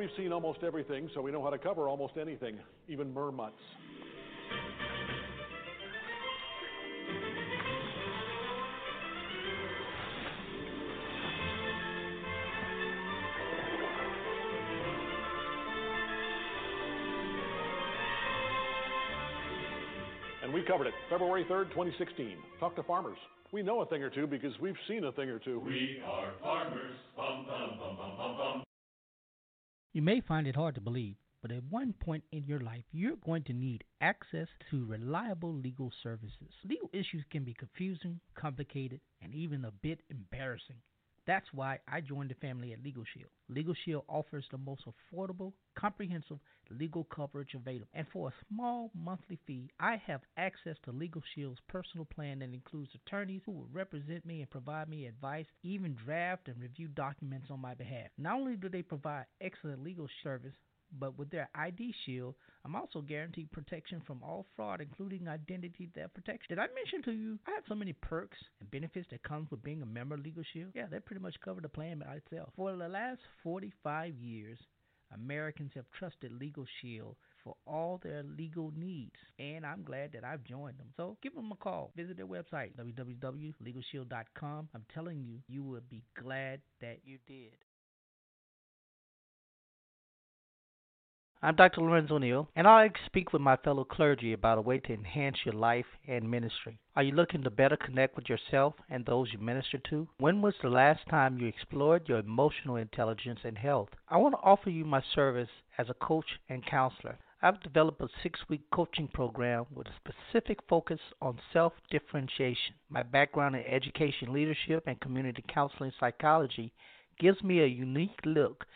We've seen almost everything, so we know how to cover almost anything, even mermutts. And we covered it February 3rd, 2016. Talk to farmers. We know a thing or two because we've seen a thing or two. We are farmers. Bum, bum, bum. You may find it hard to believe, but at one point in your life, you're going to need access to reliable legal services. Legal issues can be confusing, complicated, and even a bit embarrassing. That's why I joined the family at Legal Shield. Legal Shield offers the most affordable, comprehensive legal coverage available. And for a small monthly fee, I have access to Legal Shield's personal plan that includes attorneys who will represent me and provide me advice, even draft and review documents on my behalf. Not only do they provide excellent legal service, but with their ID Shield, I'm also guaranteed protection from all fraud, including identity theft protection. Did I mention to you I have so many perks and benefits that comes with being a member of Legal Shield? Yeah, they pretty much cover the plan by itself. For the last 45 years, Americans have trusted Legal Shield for all their legal needs, and I'm glad that I've joined them. So give them a call. Visit their website, www.legalshield.com. I'm telling you, you will be glad that you did. I'm Dr. Lorenzo Neal, and I speak with my fellow clergy about a way to enhance your life and ministry. Are you looking to better connect with yourself and those you minister to? When was the last time you explored your emotional intelligence and health? I want to offer you my service as a coach and counselor. I've developed a six week coaching program with a specific focus on self differentiation. My background in education, leadership, and community counseling psychology gives me a unique look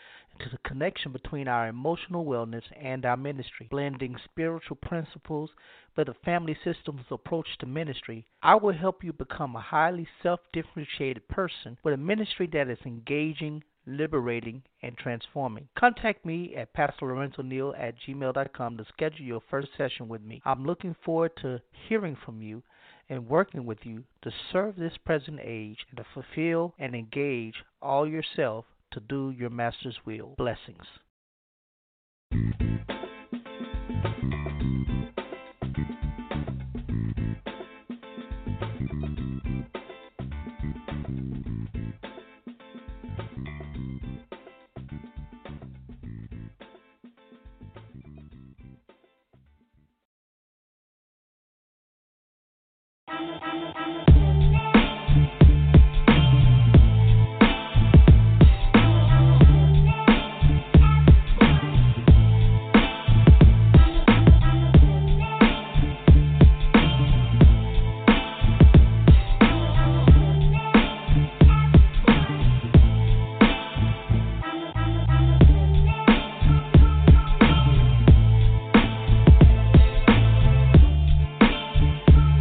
to the connection between our emotional wellness and our ministry, blending spiritual principles with a family systems approach to ministry. I will help you become a highly self differentiated person with a ministry that is engaging, liberating, and transforming. Contact me at PastorLorenzoNeal at gmail.com to schedule your first session with me. I'm looking forward to hearing from you and working with you to serve this present age and to fulfill and engage all yourself to do your master's will. Blessings. Thank you.